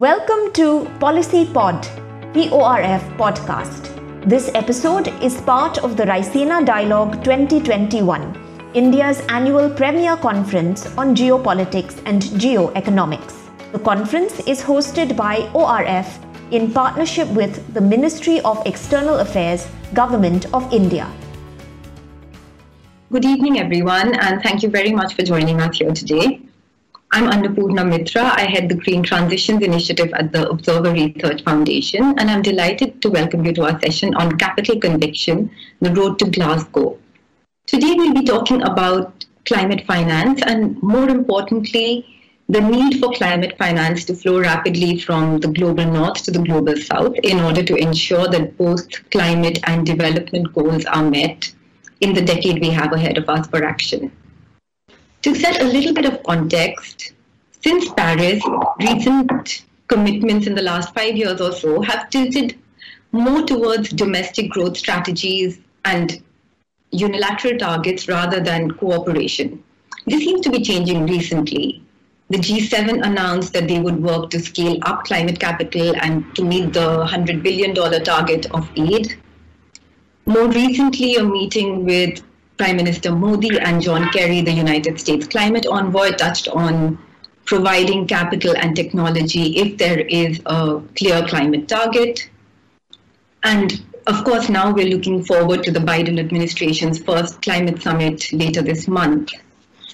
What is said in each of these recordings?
Welcome to Policy Pod, PORF podcast. This episode is part of the Raisina Dialogue 2021, India's annual premier conference on geopolitics and geoeconomics. The conference is hosted by ORF in partnership with the Ministry of External Affairs, Government of India. Good evening, everyone, and thank you very much for joining us here today. I'm Annapurna Mitra. I head the Green Transitions Initiative at the Observer Research Foundation, and I'm delighted to welcome you to our session on capital conviction, the road to Glasgow. Today, we'll be talking about climate finance and, more importantly, the need for climate finance to flow rapidly from the global north to the global south in order to ensure that both climate and development goals are met in the decade we have ahead of us for action. To set a little bit of context, since Paris, recent commitments in the last five years or so have tilted more towards domestic growth strategies and unilateral targets rather than cooperation. This seems to be changing recently. The G7 announced that they would work to scale up climate capital and to meet the $100 billion target of aid. More recently, a meeting with Prime Minister Modi and John Kerry, the United States climate envoy, touched on providing capital and technology if there is a clear climate target. And of course, now we're looking forward to the Biden administration's first climate summit later this month.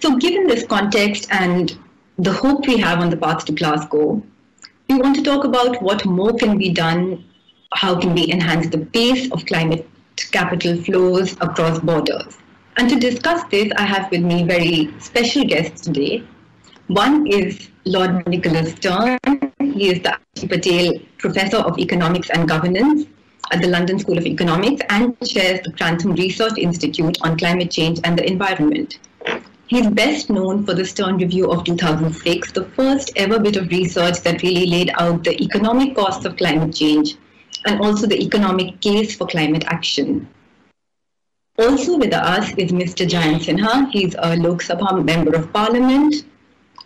So, given this context and the hope we have on the path to Glasgow, we want to talk about what more can be done, how can we enhance the pace of climate capital flows across borders. And to discuss this, I have with me very special guests today. One is Lord Nicholas Stern. He is the Patel Professor of Economics and Governance at the London School of Economics and chairs the Grantham Research Institute on Climate Change and the Environment. He's best known for the Stern Review of 2006, the first ever bit of research that really laid out the economic costs of climate change and also the economic case for climate action. Also with us is Mr. Jayant Sinha. He's a Lok Sabha Member of Parliament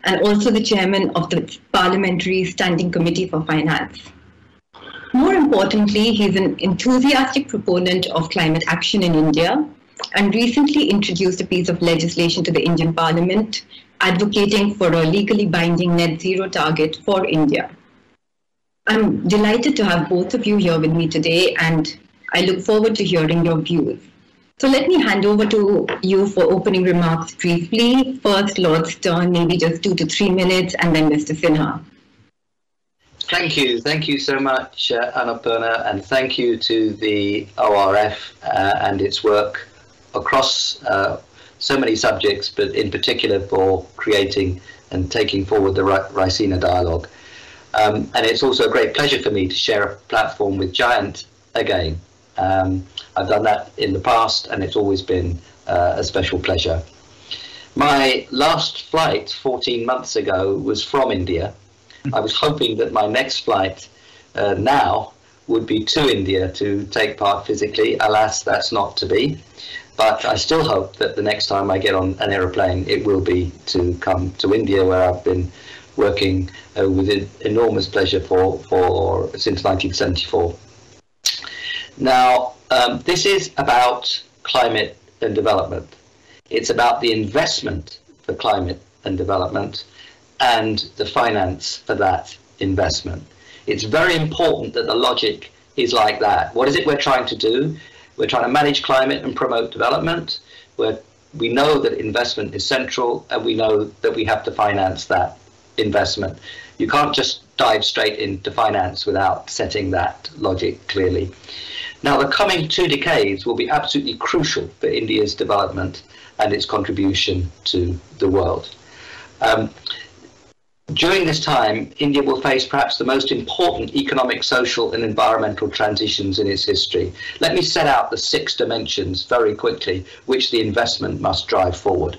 and also the chairman of the Parliamentary Standing Committee for Finance. More importantly, he's an enthusiastic proponent of climate action in India and recently introduced a piece of legislation to the Indian Parliament advocating for a legally binding net zero target for India. I'm delighted to have both of you here with me today and I look forward to hearing your views. So let me hand over to you for opening remarks briefly. First, Lord Stern, maybe just two to three minutes, and then Mr. Sinha. Thank you. Thank you so much, uh, Annapurna, and thank you to the ORF uh, and its work across uh, so many subjects, but in particular for creating and taking forward the Raisina dialogue. Um, and it's also a great pleasure for me to share a platform with Jayant again. Um, I've done that in the past, and it's always been uh, a special pleasure. My last flight 14 months ago was from India. I was hoping that my next flight uh, now would be to India to take part physically. Alas, that's not to be. But I still hope that the next time I get on an aeroplane, it will be to come to India, where I've been working uh, with enormous pleasure for, for since 1974. Now, um, this is about climate and development. It's about the investment for climate and development and the finance for that investment. It's very important that the logic is like that. What is it we're trying to do? We're trying to manage climate and promote development. We're, we know that investment is central and we know that we have to finance that investment. You can't just dive straight into finance without setting that logic clearly. Now, the coming two decades will be absolutely crucial for India's development and its contribution to the world. Um, during this time, India will face perhaps the most important economic, social, and environmental transitions in its history. Let me set out the six dimensions very quickly, which the investment must drive forward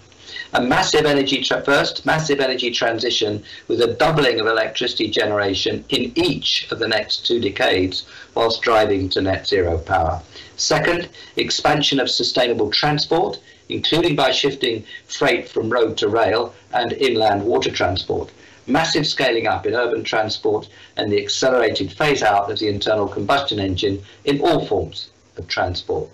a massive energy tra- first massive energy transition with a doubling of electricity generation in each of the next two decades whilst driving to net zero power. Second, expansion of sustainable transport, including by shifting freight from road to rail and inland water transport. massive scaling up in urban transport, and the accelerated phase out of the internal combustion engine in all forms of transport.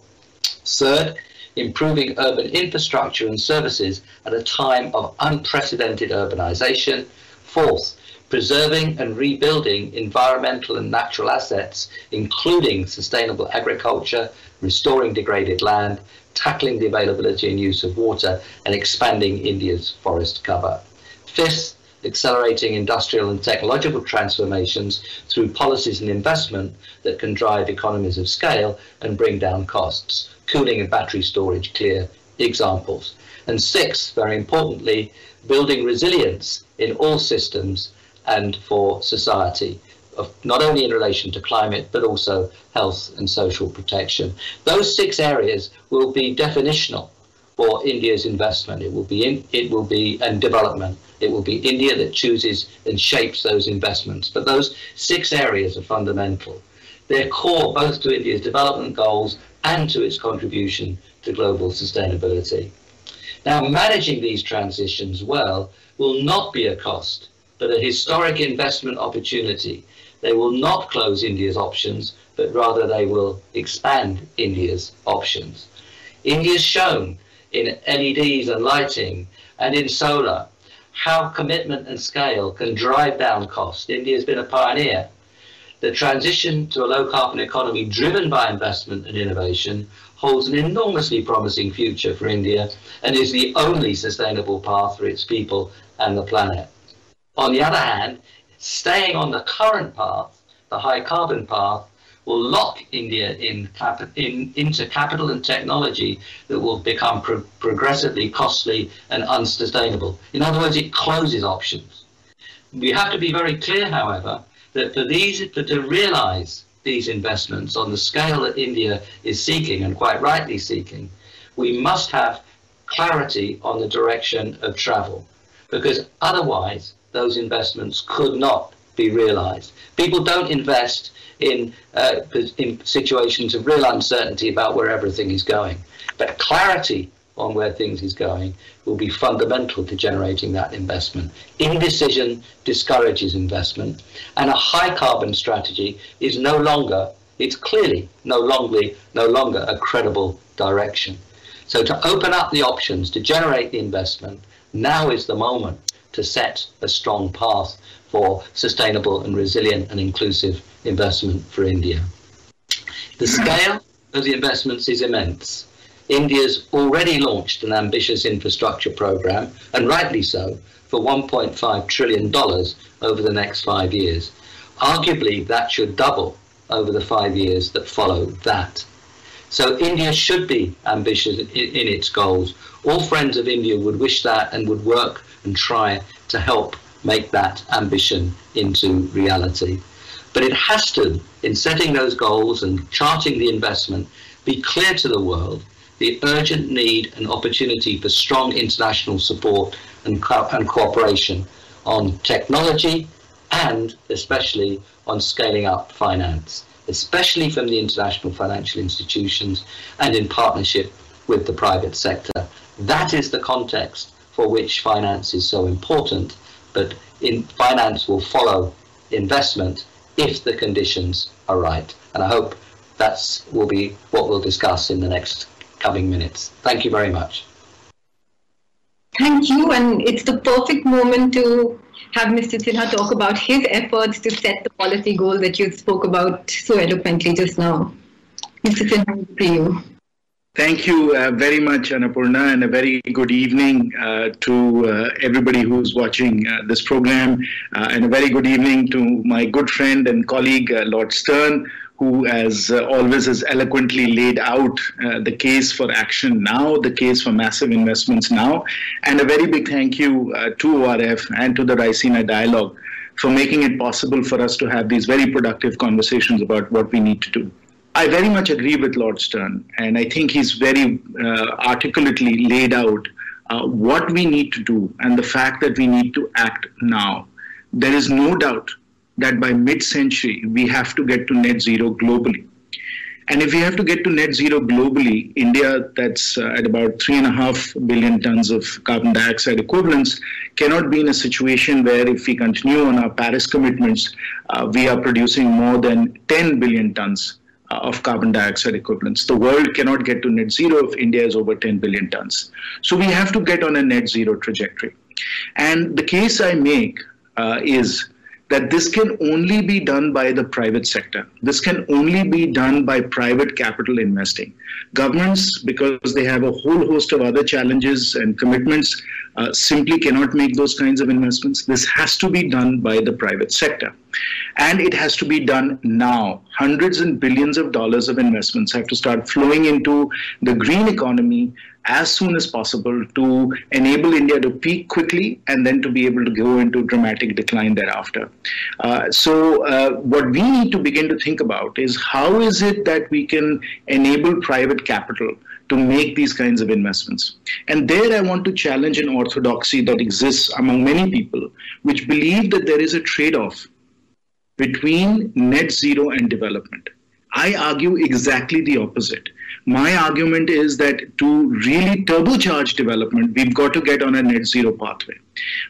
Third, improving urban infrastructure and services at a time of unprecedented urbanization. Fourth, preserving and rebuilding environmental and natural assets, including sustainable agriculture, restoring degraded land, tackling the availability and use of water, and expanding India's forest cover. Fifth, accelerating industrial and technological transformations through policies and investment that can drive economies of scale and bring down costs. Cooling and battery storage, clear examples. And sixth, very importantly, building resilience in all systems and for society, not only in relation to climate, but also health and social protection. Those six areas will be definitional for India's investment. It will be in, it will be and development. It will be India that chooses and shapes those investments. But those six areas are fundamental. They're core both to India's development goals and to its contribution to global sustainability. Now, managing these transitions well will not be a cost but a historic investment opportunity. They will not close India's options, but rather they will expand India's options. India's shown in LEDs and lighting and in solar how commitment and scale can drive down cost. India has been a pioneer. The transition to a low carbon economy driven by investment and innovation holds an enormously promising future for India and is the only sustainable path for its people and the planet. On the other hand, staying on the current path, the high carbon path, will lock India in, in, into capital and technology that will become pro progressively costly and unsustainable. In other words, it closes options. We have to be very clear, however, that for these for, to realize these investments on the scale that India is seeking, and quite rightly seeking, we must have clarity on the direction of travel. Because otherwise, those investments could not be realized. People don't invest in, uh, in situations of real uncertainty about where everything is going. But clarity on where things is going will be fundamental to generating that investment. Indecision discourages investment, and a high carbon strategy is no longer, it's clearly no longer, no longer a credible direction. So to open up the options to generate the investment, now is the moment to set a strong path for sustainable and resilient and inclusive investment for India. The scale of the investments is immense. India's already launched an ambitious infrastructure program, and rightly so, for $1.5 trillion over the next five years. Arguably, that should double over the five years that follow that. So India should be ambitious in, in its goals. All friends of India would wish that and would work and try to help make that ambition into reality. But it has to, in setting those goals and charting the investment, be clear to the world the urgent need and opportunity for strong international support and, co- and cooperation on technology and especially on scaling up finance, especially from the international financial institutions and in partnership with the private sector. That is the context for which finance is so important, but in finance will follow investment if the conditions are right. And I hope that's will be what we'll discuss in the next coming minutes. Thank you very much. Thank you, and it's the perfect moment to have Mr. Sinha talk about his efforts to set the policy goal that you spoke about so eloquently just now. Mr. Sinha, to you. Thank you uh, very much, Annapurna, and a very good evening uh, to uh, everybody who's watching uh, this program, uh, and a very good evening to my good friend and colleague, uh, Lord Stern, who, as always, has eloquently laid out the case for action now, the case for massive investments now, and a very big thank you to ORF and to the Raisina Dialogue for making it possible for us to have these very productive conversations about what we need to do. I very much agree with Lord Stern, and I think he's very uh, articulately laid out uh, what we need to do and the fact that we need to act now. There is no doubt that by mid century, we have to get to net zero globally. And if we have to get to net zero globally, India, that's uh, at about three and a half billion tons of carbon dioxide equivalents, cannot be in a situation where if we continue on our Paris commitments, uh, we are producing more than 10 billion tons of carbon dioxide equivalents. The world cannot get to net zero if India is over 10 billion tons. So we have to get on a net zero trajectory. And the case I make uh, is that this can only be done by the private sector. This can only be done by private capital investing. Governments, because they have a whole host of other challenges and commitments, uh, simply cannot make those kinds of investments. This has to be done by the private sector. And it has to be done now. Hundreds and billions of dollars of investments have to start flowing into the green economy as soon as possible to enable India to peak quickly and then to be able to go into dramatic decline thereafter. Uh, so, uh, what we need to begin to think about is how is it that we can enable private capital to make these kinds of investments. And there I want to challenge an orthodoxy that exists among many people, which believe that there is a trade off between net zero and development. I argue exactly the opposite my argument is that to really turbocharge development, we've got to get on a net zero pathway.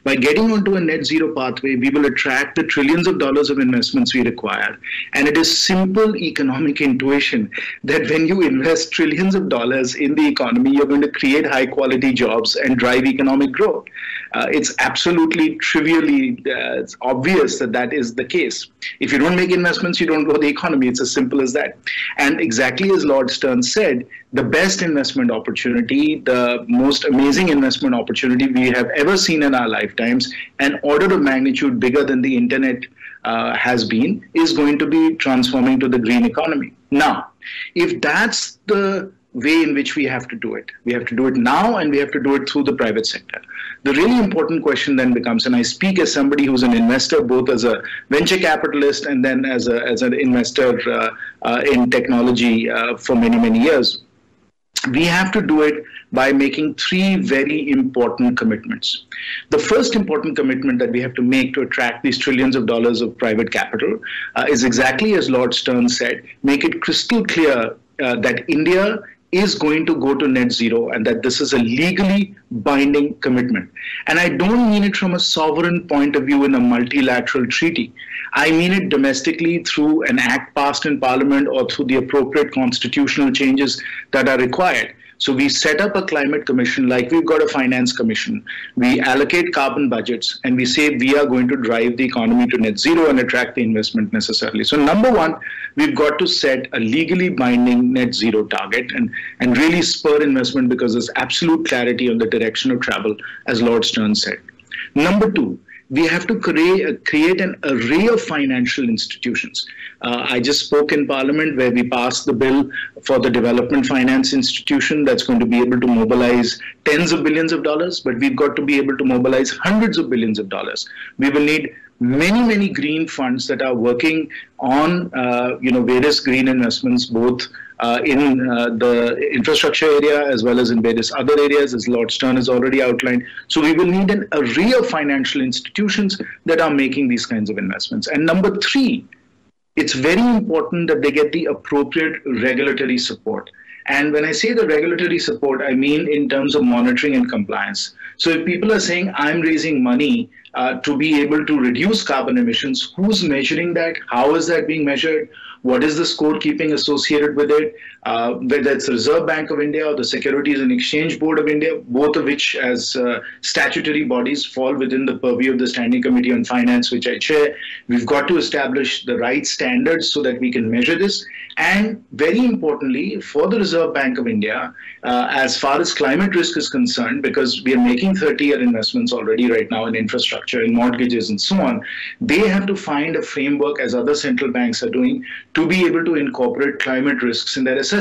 By getting onto a net zero pathway, we will attract the trillions of dollars of investments we require. And it is simple economic intuition that when you invest trillions of dollars in the economy, you're going to create high quality jobs and drive economic growth. Uh, it's absolutely trivially uh, obvious that that is the case. If you don't make investments, you don't grow the economy. It's as simple as that. And exactly as Lord Stern said, the best investment opportunity, the most amazing investment opportunity we have ever seen in our lifetimes, an order of magnitude bigger than the internet uh, has been, is going to be transforming to the green economy. Now, if that's the way in which we have to do it. We have to do it now and we have to do it through the private sector. The really important question then becomes, and I speak as somebody who's an investor, both as a venture capitalist and then as, a, as an investor uh, uh, in technology uh, for many, many years we have to do it by making three very important commitments. The first important commitment that we have to make to attract these trillions of dollars of private capital uh, is exactly as Lord Stern said make it crystal clear uh, that India is going to go to net zero and that this is a legally binding commitment. And I don't mean it from a sovereign point of view in a multilateral treaty. I mean it domestically through an act passed in parliament or through the appropriate constitutional changes that are required. So we set up a climate commission like we've got a finance commission. We allocate carbon budgets and we say we are going to drive the economy to net zero and attract the investment necessarily. So number one, we've got to set a legally binding net zero target and, and really spur investment because there's absolute clarity on the direction of travel, as Lord Stern said. Number two, we have to create, create an array of financial institutions. Uh, I just spoke in Parliament where we passed the bill for the Development Finance Institution that's going to be able to mobilize tens of billions of dollars, but we've got to be able to mobilize hundreds of billions of dollars. We will need many many green funds that are working on uh, you know various green investments both uh, in uh, the infrastructure area as well as in various other areas, as Lord Stern has already outlined. So we will need an array of financial institutions that are making these kinds of investments. And number three, it's very important that they get the appropriate regulatory support. And when I say the regulatory support, I mean in terms of monitoring and compliance. So if people are saying, I'm raising money uh, to be able to reduce carbon emissions, who's measuring that? How is that being measured? What is the scorekeeping associated with it? Uh, whether it's the Reserve Bank of India or the Securities and Exchange Board of India, both of which, as uh, statutory bodies, fall within the purview of the Standing Committee on Finance, which I chair. We've got to establish the right standards so that we can measure this. And very importantly, for the Reserve Bank of India, uh, as far as climate risk is concerned, because we are making 30 year investments already right now in infrastructure, in mortgages, and so on, they have to find a framework, as other central banks are doing, to be able to incorporate climate risks in their assessment.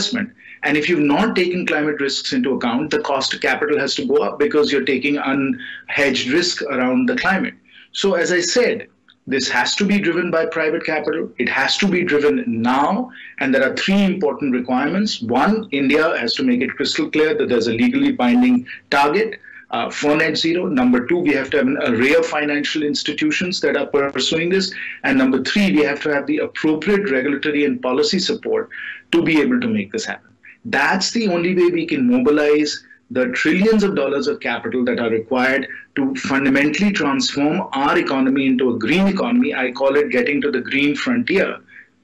And if you've not taken climate risks into account, the cost of capital has to go up because you're taking unhedged risk around the climate. So, as I said, this has to be driven by private capital. It has to be driven now. And there are three important requirements. One, India has to make it crystal clear that there's a legally binding target. Uh, for net zero. Number two, we have to have an array of financial institutions that are pursuing this. And number three, we have to have the appropriate regulatory and policy support to be able to make this happen. That's the only way we can mobilize the trillions of dollars of capital that are required to fundamentally transform our economy into a green economy. I call it getting to the green frontier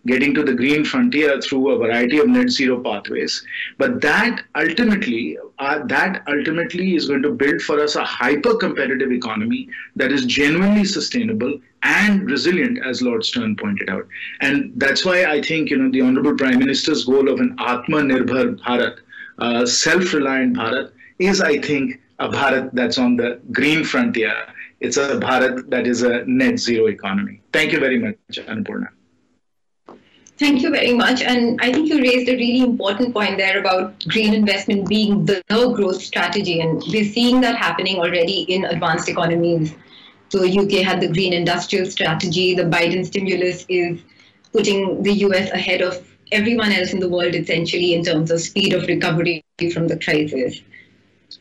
getting to the green frontier through a variety of net zero pathways. But that ultimately, uh, that ultimately is going to build for us a hyper competitive economy that is genuinely sustainable and resilient, as Lord Stern pointed out. And that's why I think you know the Honorable Prime Minister's goal of an Atma Nirbhar Bharat, uh, self-reliant Bharat, is I think a Bharat that's on the green frontier. It's a Bharat that is a net zero economy. Thank you very much, Annapurna. Thank you very much. And I think you raised a really important point there about green investment being the growth strategy. And we're seeing that happening already in advanced economies. So UK had the green industrial strategy. The Biden stimulus is putting the US ahead of everyone else in the world, essentially, in terms of speed of recovery from the crisis.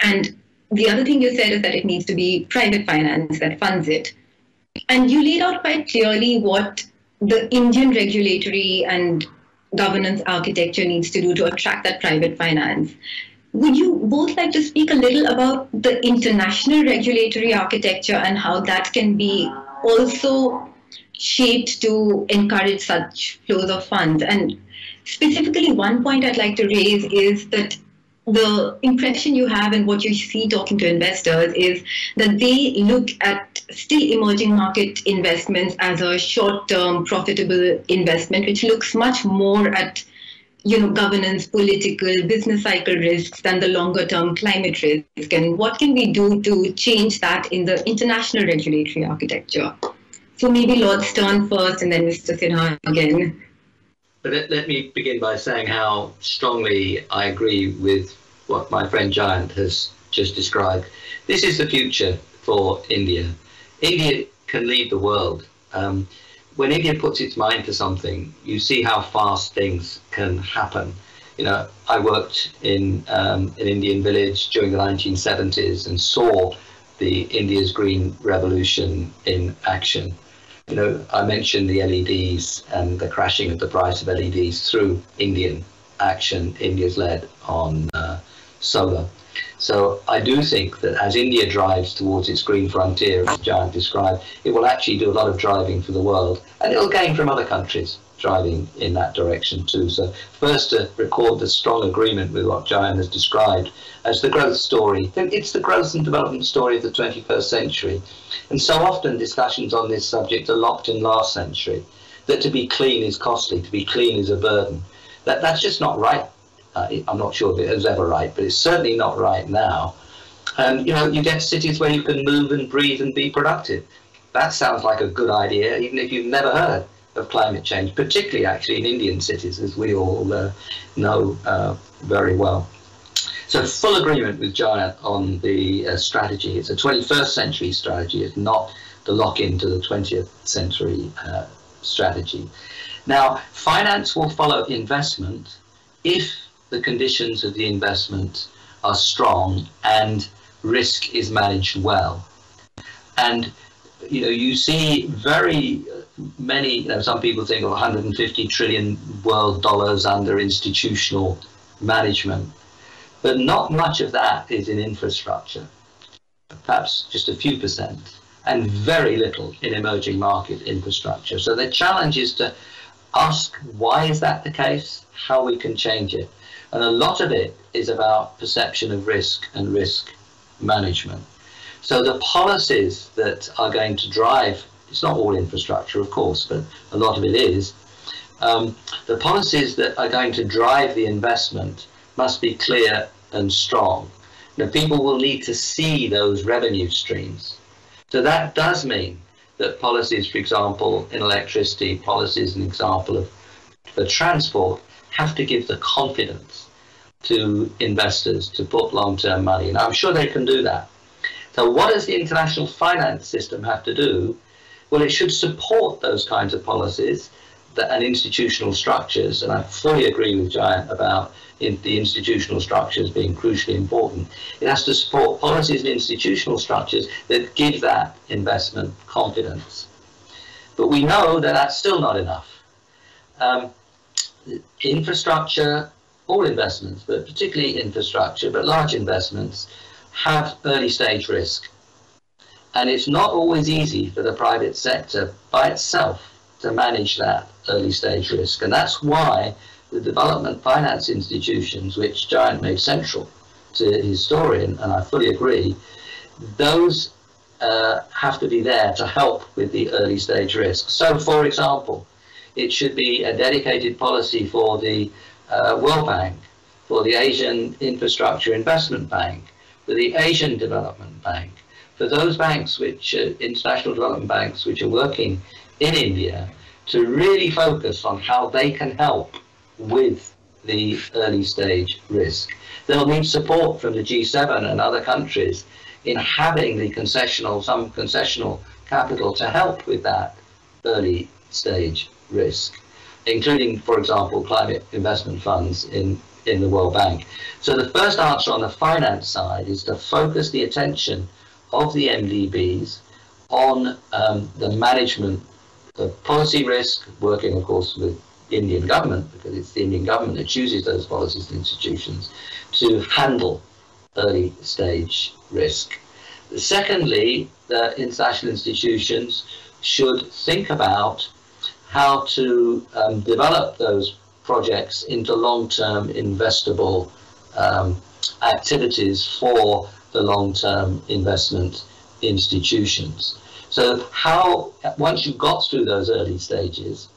And the other thing you said is that it needs to be private finance that funds it. And you laid out quite clearly what the Indian regulatory and governance architecture needs to do to attract that private finance. Would you both like to speak a little about the international regulatory architecture and how that can be also shaped to encourage such flows of funds? And specifically, one point I'd like to raise is that the impression you have and what you see talking to investors is that they look at still emerging market investments as a short-term profitable investment, which looks much more at you know, governance, political, business cycle risks than the longer term climate risk. And what can we do to change that in the international regulatory architecture? So maybe Lord Stern first and then Mr. Sinha again. But let, let me begin by saying how strongly I agree with what my friend Jayant has just described. This is the future for India. India can lead the world. Um, when India puts its mind to something, you see how fast things can happen. You know, I worked in um, an Indian village during the 1970s and saw the India's green revolution in action. You know, I mentioned the LEDs and the crashing of the price of LEDs through Indian action. India's led on uh, solar. So I do think that as India drives towards its green frontier, as Jayant described, it will actually do a lot of driving for the world, and it'll gain from other countries driving in that direction too. So first to record the strong agreement with what Jayant has described as the growth story. It's the growth and development story of the 21st century. And so often discussions on this subject are locked in last century, that to be clean is costly, to be clean is a burden. That, that's just not right uh, I'm not sure if it was ever right, but it's certainly not right now. And you know, you get cities where you can move and breathe and be productive. That sounds like a good idea, even if you've never heard of climate change, particularly actually in Indian cities, as we all uh, know uh, very well. So full agreement with Jayant on the uh, strategy. It's a 21st century strategy. It's not the lock-in to the 20th century uh, strategy. Now, finance will follow investment if the conditions of the investment are strong and risk is managed well. And you know, you see very many. You know, some people think of 150 trillion world dollars under institutional management, but not much of that is in infrastructure. Perhaps just a few percent, and very little in emerging market infrastructure. So the challenge is to ask why is that the case, how we can change it. And a lot of it is about perception of risk and risk management. So the policies that are going to drive, it's not all infrastructure, of course, but a lot of it is, um, the policies that are going to drive the investment must be clear and strong. Now, people will need to see those revenue streams. So that does mean that policies, for example, in electricity, policies, an example of for transport, have to give the confidence to investors to put long-term money. And I'm sure they can do that. So what does the international finance system have to do? Well, it should support those kinds of policies. and institutional structures, and I fully agree with Jayant about in the institutional structures being crucially important. It has to support policies and institutional structures that give that investment confidence. But we know that that's still not enough. Um, infrastructure, all investments, but particularly infrastructure, but large investments, have early stage risk. And it's not always easy for the private sector by itself to manage that early stage risk. And that's why the development finance institutions, which Jayant made central to his story, and, and I fully agree, those uh, have to be there to help with the early stage risk. So, for example, it should be a dedicated policy for the uh, World Bank, for the Asian Infrastructure Investment Bank, for the Asian Development Bank, for those banks which, uh, international development banks, which are working in India, to really focus on how they can help with the early stage risk. They'll need support from the G7 and other countries in having the concessional, some concessional capital to help with that early stage risk, including, for example, climate investment funds in, in the World Bank. So the first answer on the finance side is to focus the attention of the MDBs on um, the management of policy risk, working, of course, with Indian government, because it's the Indian government that chooses those policies and institutions, to handle early stage risk. Secondly, the international institutions should think about how to um, develop those projects into long-term investable um, activities for the long-term investment institutions. So how, once you've got through those early stages,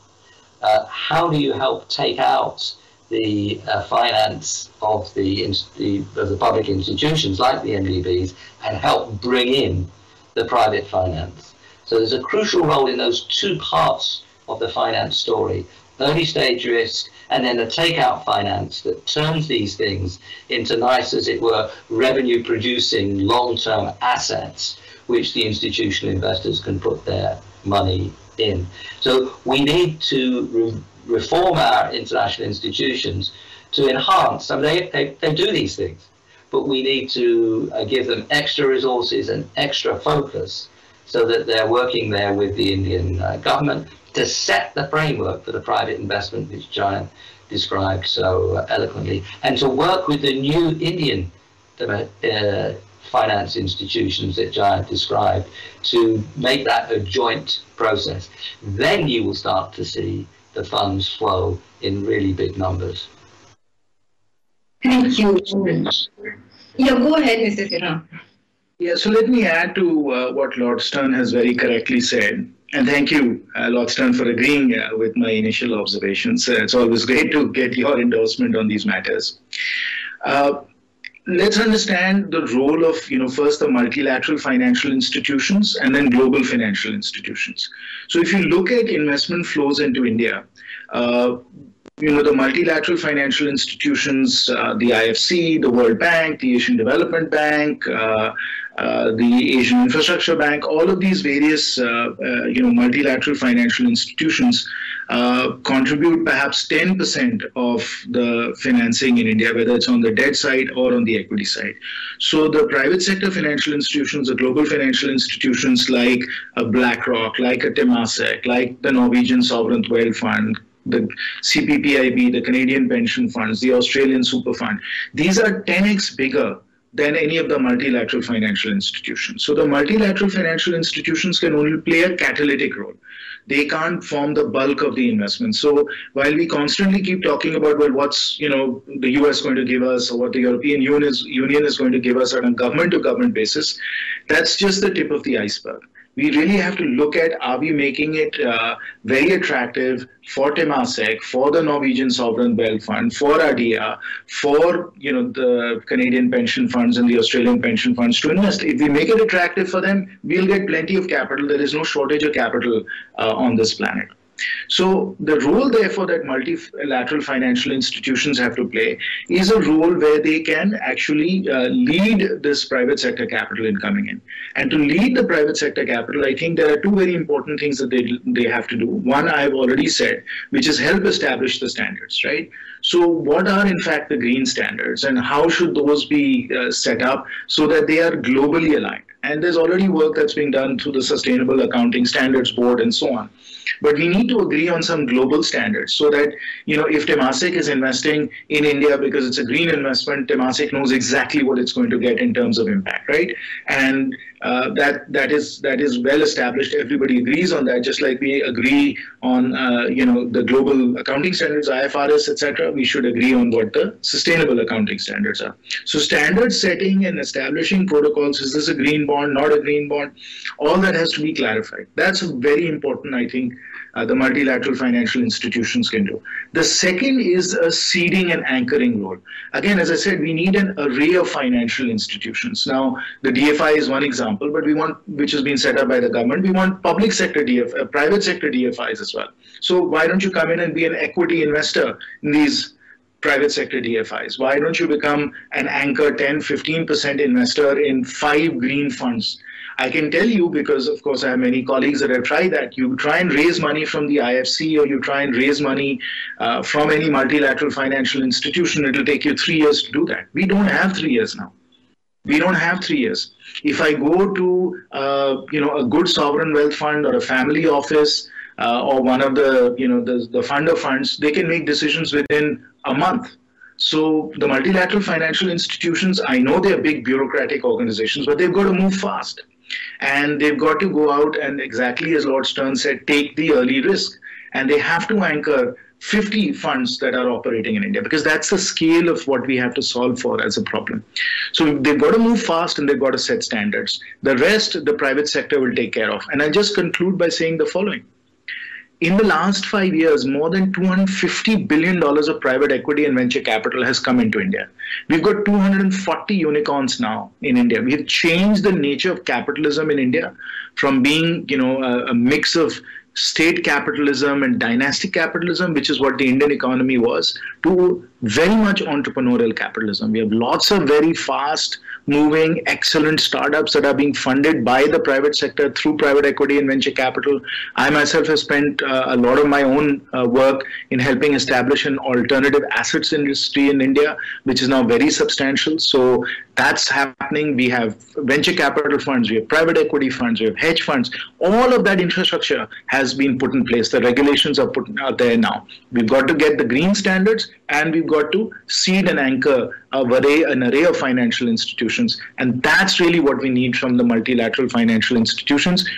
uh, how do you help take out the uh, finance of the, of the public institutions like the MDBs and help bring in the private finance? So there's a crucial role in those two parts of the finance story early stage risk and then the takeout finance that turns these things into nice, as it were, revenue producing long term assets which the institutional investors can put their money in. So we need to re- reform our international institutions to enhance. I mean, they, they, they do these things, but we need to uh, give them extra resources and extra focus so that they're working there with the Indian uh, government to set the framework for the private investment, which Jayant described so uh, eloquently, and to work with the new Indian uh, finance institutions that Jayant described to make that a joint process. Then you will start to see the funds flow in really big numbers. Thank you. Yeah, go ahead, Mr. Sinha. Yeah, so let me add to uh, what Lord Stern has very correctly said. And thank you, uh, Stern, for agreeing uh, with my initial observations. Uh, it's always great to get your endorsement on these matters. Uh, let's understand the role of, you know, first the multilateral financial institutions and then global financial institutions. So if you look at investment flows into India, uh, you know, the multilateral financial institutions, uh, the IFC, the World Bank, the Asian Development Bank, uh, the Asian Infrastructure Bank, all of these various, uh, uh, you know, multilateral financial institutions uh, contribute perhaps 10% of the financing in India, whether it's on the debt side or on the equity side. So the private sector financial institutions, the global financial institutions like a BlackRock, like a Temasek, like the Norwegian Sovereign Wealth Fund, the CPPIB, the Canadian pension funds, the Australian super fund. These are 10x bigger than any of the multilateral financial institutions. So the multilateral financial institutions can only play a catalytic role. They can't form the bulk of the investment. So while we constantly keep talking about well, what's you know the US going to give us or what the European Union is, Union is going to give us on a government to government basis, that's just the tip of the iceberg we really have to look at are we making it uh, very attractive for Temasek, for the Norwegian Sovereign Wealth Fund, for ADIA, for you know the Canadian pension funds and the Australian pension funds to invest. If we make it attractive for them, we'll get plenty of capital. There is no shortage of capital uh, on this planet. So the role, therefore, that multilateral financial institutions have to play is a role where they can actually uh, lead this private sector capital in coming in. And to lead the private sector capital, I think there are two very important things that they they have to do. One, I've already said, which is help establish the standards, right? So, what are in fact the green standards, and how should those be uh, set up so that they are globally aligned? And there's already work that's being done through the Sustainable Accounting Standards Board and so on. But we need to agree on some global standards so that, you know, if Temasek is investing in India because it's a green investment, Temasek knows exactly what it's going to get in terms of impact, right? And uh, that that is that is well established. Everybody agrees on that, just like we agree on uh, you know the global accounting standards, IFRS, etc. We should agree on what the sustainable accounting standards are. So standard setting and establishing protocols. Is this a green bond? Not a green bond? All that has to be clarified. That's very important, I think, uh, the multilateral financial institutions can do. The second is a seeding and anchoring role. Again, as I said, we need an array of financial institutions. Now, the DFI is one example, but we want, which has been set up by the government, we want public sector DFI, uh, private sector DFIs as well. So why don't you come in and be an equity investor in these private sector DFIs? Why don't you become an anchor 10, 15% investor in five green funds I can tell you because, of course, I have many colleagues that have tried that. You try and raise money from the IFC or you try and raise money uh, from any multilateral financial institution. It'll take you three years to do that. We don't have three years now. We don't have three years. If I go to, uh, you know, a good sovereign wealth fund or a family office uh, or one of the, you know, the, the fund of funds, they can make decisions within a month. So the multilateral financial institutions, I know they're big bureaucratic organizations, but they've got to move fast. And they've got to go out and, exactly as Lord Stern said, take the early risk. And they have to anchor 50 funds that are operating in India because that's the scale of what we have to solve for as a problem. So they've got to move fast and they've got to set standards. The rest, the private sector will take care of. And I'll just conclude by saying the following in the last five years, more than $250 billion of private equity and venture capital has come into India. We've got 240 unicorns now in India. We've changed the nature of capitalism in India from being, you know, a, a mix of state capitalism and dynastic capitalism, which is what the Indian economy was, to very much entrepreneurial capitalism. We have lots of very fast moving, excellent startups that are being funded by the private sector through private equity and venture capital. I myself have spent uh, a lot of my own uh, work in helping establish an alternative assets industry in India, which is now very substantial. So that's happening. We have venture capital funds, we have private equity funds, we have hedge funds. All of that infrastructure has been put in place. The regulations are put out there now. We've got to get the green standards and we've got to seed and anchor array, an array of financial institutions. And that's really what we need from the multilateral financial institutions.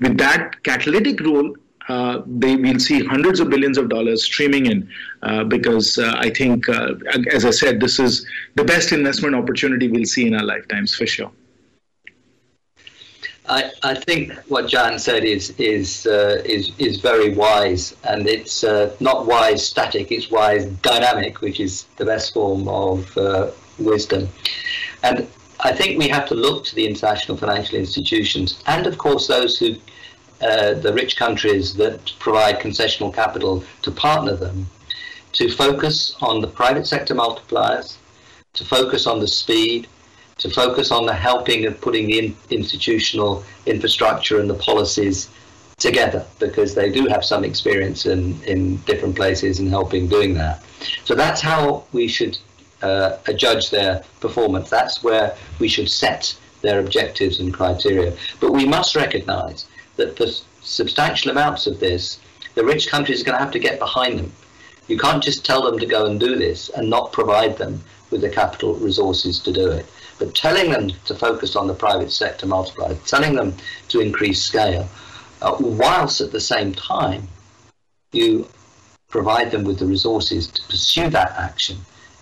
With that catalytic role, uh, they will see hundreds of billions of dollars streaming in uh, because uh, I think, uh, as I said, this is the best investment opportunity we'll see in our lifetimes for sure. I, I think what Jan said is is uh, is is very wise, and it's uh, not wise static; it's wise dynamic, which is the best form of wisdom. And I think we have to look to the international financial institutions, and of course those who uh, the rich countries that provide concessional capital to partner them to focus on the private sector multipliers, to focus on the speed, to focus on the helping of putting the in institutional infrastructure and the policies together because they do have some experience in, in different places in helping doing that. So that's how we should uh, judge their performance. That's where we should set their objectives and criteria. But we must recognize that for substantial amounts of this, the rich countries are going to have to get behind them. You can't just tell them to go and do this and not provide them with the capital resources to do it. But telling them to focus on the private sector multiplier, telling them to increase scale, uh, whilst at the same time you provide them with the resources to pursue that action,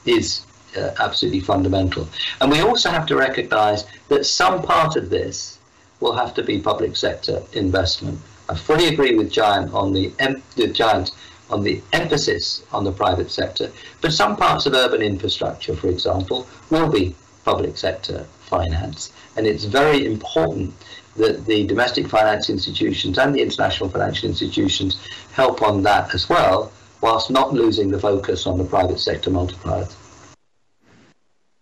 is uh, absolutely fundamental. And we also have to recognize that some part of this will have to be public sector investment. I fully agree with Jayant on the, the Jayant on the emphasis on the private sector, but some parts of urban infrastructure, for example, will be public sector finance, and it's very important that the domestic finance institutions and the international financial institutions help on that as well, whilst not losing the focus on the private sector multipliers.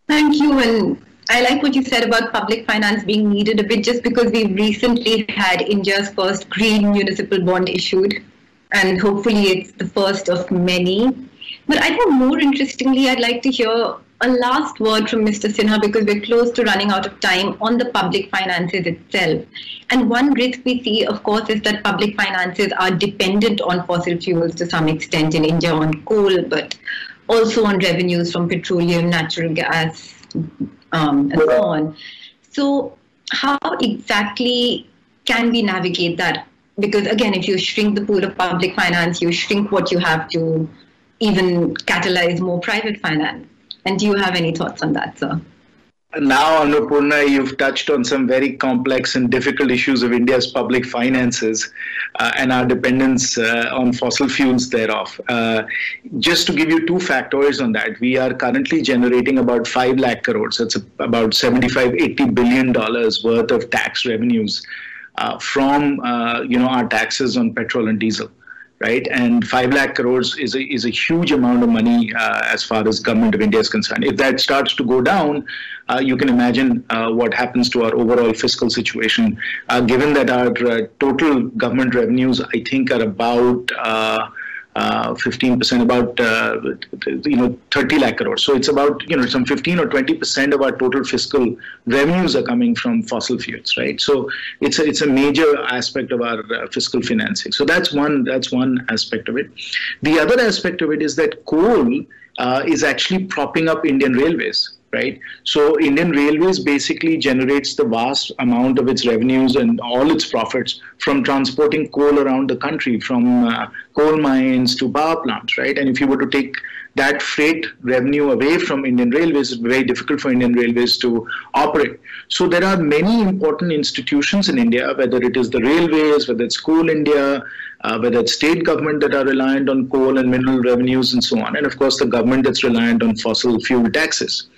Thank you. And I like what you said about public finance being needed a bit just because we recently had India's first green municipal bond issued. And hopefully it's the first of many. But I think more interestingly, I'd like to hear a last word from Mr. Sinha because we're close to running out of time on the public finances itself. And one risk we see, of course, is that public finances are dependent on fossil fuels to some extent in India on coal, but also on revenues from petroleum, natural gas, um, and so on. So, how exactly can we navigate that? Because again, if you shrink the pool of public finance, you shrink what you have to even catalyze more private finance. And do you have any thoughts on that, sir? Now, Annapurna, you've touched on some very complex and difficult issues of India's public finances uh, and our dependence uh, on fossil fuels thereof. Uh, just to give you two factors on that, we are currently generating about 5 lakh crores, that's about 75, 80 billion dollars worth of tax revenues uh, from uh, you know our taxes on petrol and diesel right? And 5 lakh crores is a, is a huge amount of money uh, as far as government of India is concerned. If that starts to go down, uh, you can imagine uh, what happens to our overall fiscal situation. Uh, given that our uh, total government revenues, I think, are about uh, 15%, uh, about uh, you know 30 lakh crores. So it's about you know some 15 or 20 percent of our total fiscal revenues are coming from fossil fuels, right? So it's a, it's a major aspect of our uh, fiscal financing. So that's one that's one aspect of it. The other aspect of it is that coal uh, is actually propping up Indian railways right? So Indian Railways basically generates the vast amount of its revenues and all its profits from transporting coal around the country, from uh, coal mines to power plants, right? And if you were to take that freight revenue away from Indian Railways, it's very difficult for Indian Railways to operate. So there are many important institutions in India, whether it is the railways, whether it's Coal India, uh, whether it's state government that are reliant on coal and mineral revenues and so on, and of course the government that's reliant on fossil fuel taxes.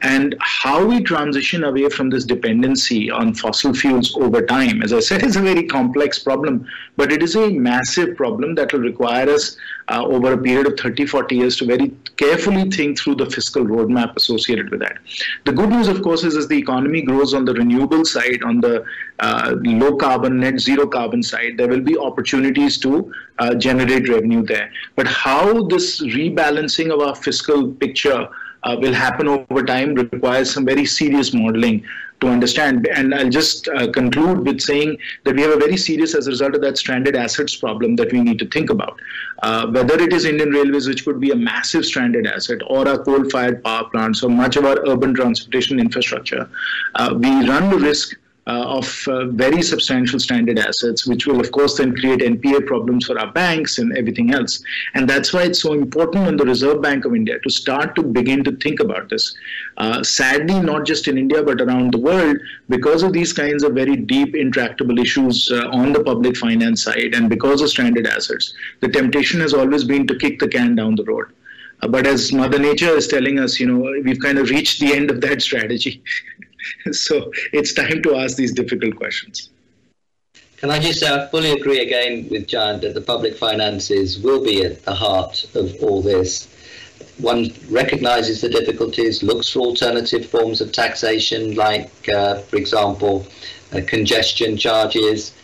And how we transition away from this dependency on fossil fuels over time, as I said, is a very complex problem, but it is a massive problem that will require us uh, over a period of 30, 40 years to very carefully think through the fiscal roadmap associated with that. The good news, of course, is as the economy grows on the renewable side, on the uh, low carbon, net zero carbon side, there will be opportunities to uh, generate revenue there. But how this rebalancing of our fiscal picture uh, will happen over time requires some very serious modeling to understand. And I'll just uh, conclude with saying that we have a very serious, as a result of that, stranded assets problem that we need to think about. Uh, whether it is Indian Railways, which could be a massive stranded asset, or our coal fired power plants, or much of our urban transportation infrastructure, uh, we run the risk uh, of uh, very substantial stranded assets, which will, of course, then create NPA problems for our banks and everything else. And that's why it's so important on the Reserve Bank of India to start to begin to think about this. Uh, sadly, not just in India, but around the world, because of these kinds of very deep, intractable issues uh, on the public finance side and because of stranded assets, the temptation has always been to kick the can down the road. Uh, but as Mother Nature is telling us, you know, we've kind of reached the end of that strategy. so it's time to ask these difficult questions. Can I just say, I fully agree again with Jayant that the public finances will be at the heart of all this. One recognizes the difficulties, looks for alternative forms of taxation, like, uh, for example, uh, congestion charges.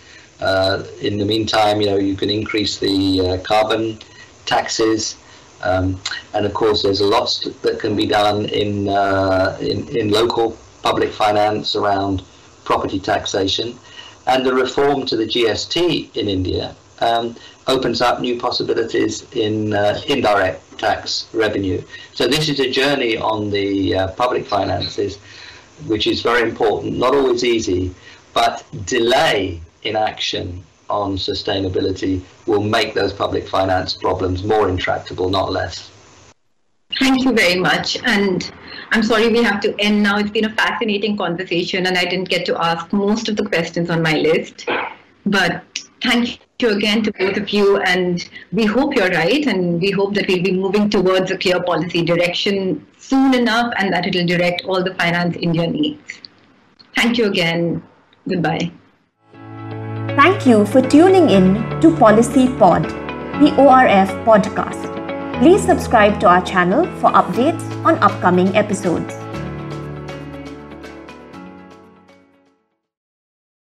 Uh, in the meantime, you know, you can increase the uh, carbon taxes. Um, and of course, there's a lot that can be done in, uh, in, in local public finance around property taxation, and the reform to the GST in India um, opens up new possibilities in uh, indirect tax revenue. So this is a journey on the uh, public finances, which is very important, not always easy, but delay in action on sustainability will make those public finance problems more intractable, not less. Thank you very much. And I'm sorry we have to end now. It's been a fascinating conversation, and I didn't get to ask most of the questions on my list. But thank you again to both of you, and we hope you're right, and we hope that we'll be moving towards a clear policy direction soon enough, and that it'll direct all the finance India needs. Thank you again. Goodbye. Thank you for tuning in to Policy Pod the ORF podcast. Please subscribe to our channel for updates on upcoming episodes.